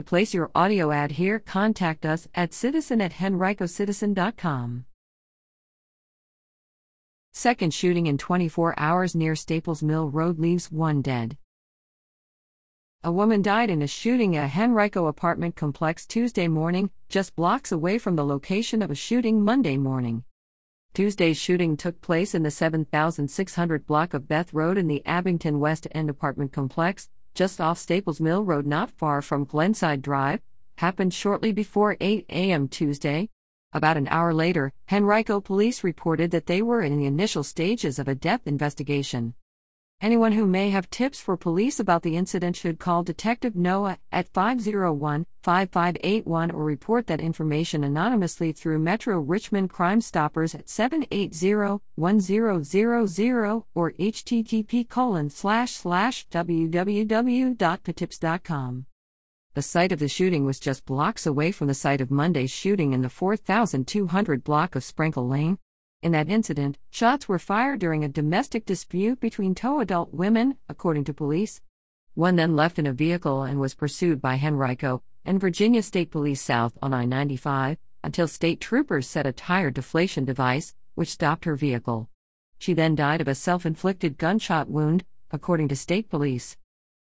To place your audio ad here, contact us at citizen at henricocitizen.com. Second shooting in 24 hours near Staples Mill Road leaves one dead. A woman died in a shooting at a Henrico apartment complex Tuesday morning, just blocks away from the location of a shooting Monday morning. Tuesday's shooting took place in the 7600 block of Beth Road in the Abington West End apartment complex, just off Staples Mill Road, not far from Glenside Drive, happened shortly before 8 a.m. Tuesday. About an hour later, Henrico police reported that they were in the initial stages of a death investigation. Anyone who may have tips for police about the incident should call Detective Noah at 501 5581 or report that information anonymously through Metro Richmond Crime Stoppers at 780 1000 or http www.patips.com. The site of the shooting was just blocks away from the site of Monday's shooting in the 4200 block of Sprinkle Lane, in that incident, shots were fired during a domestic dispute between two adult women, according to police. One then left in a vehicle and was pursued by Henrico and Virginia State Police South on I 95 until state troopers set a tire deflation device, which stopped her vehicle. She then died of a self inflicted gunshot wound, according to state police.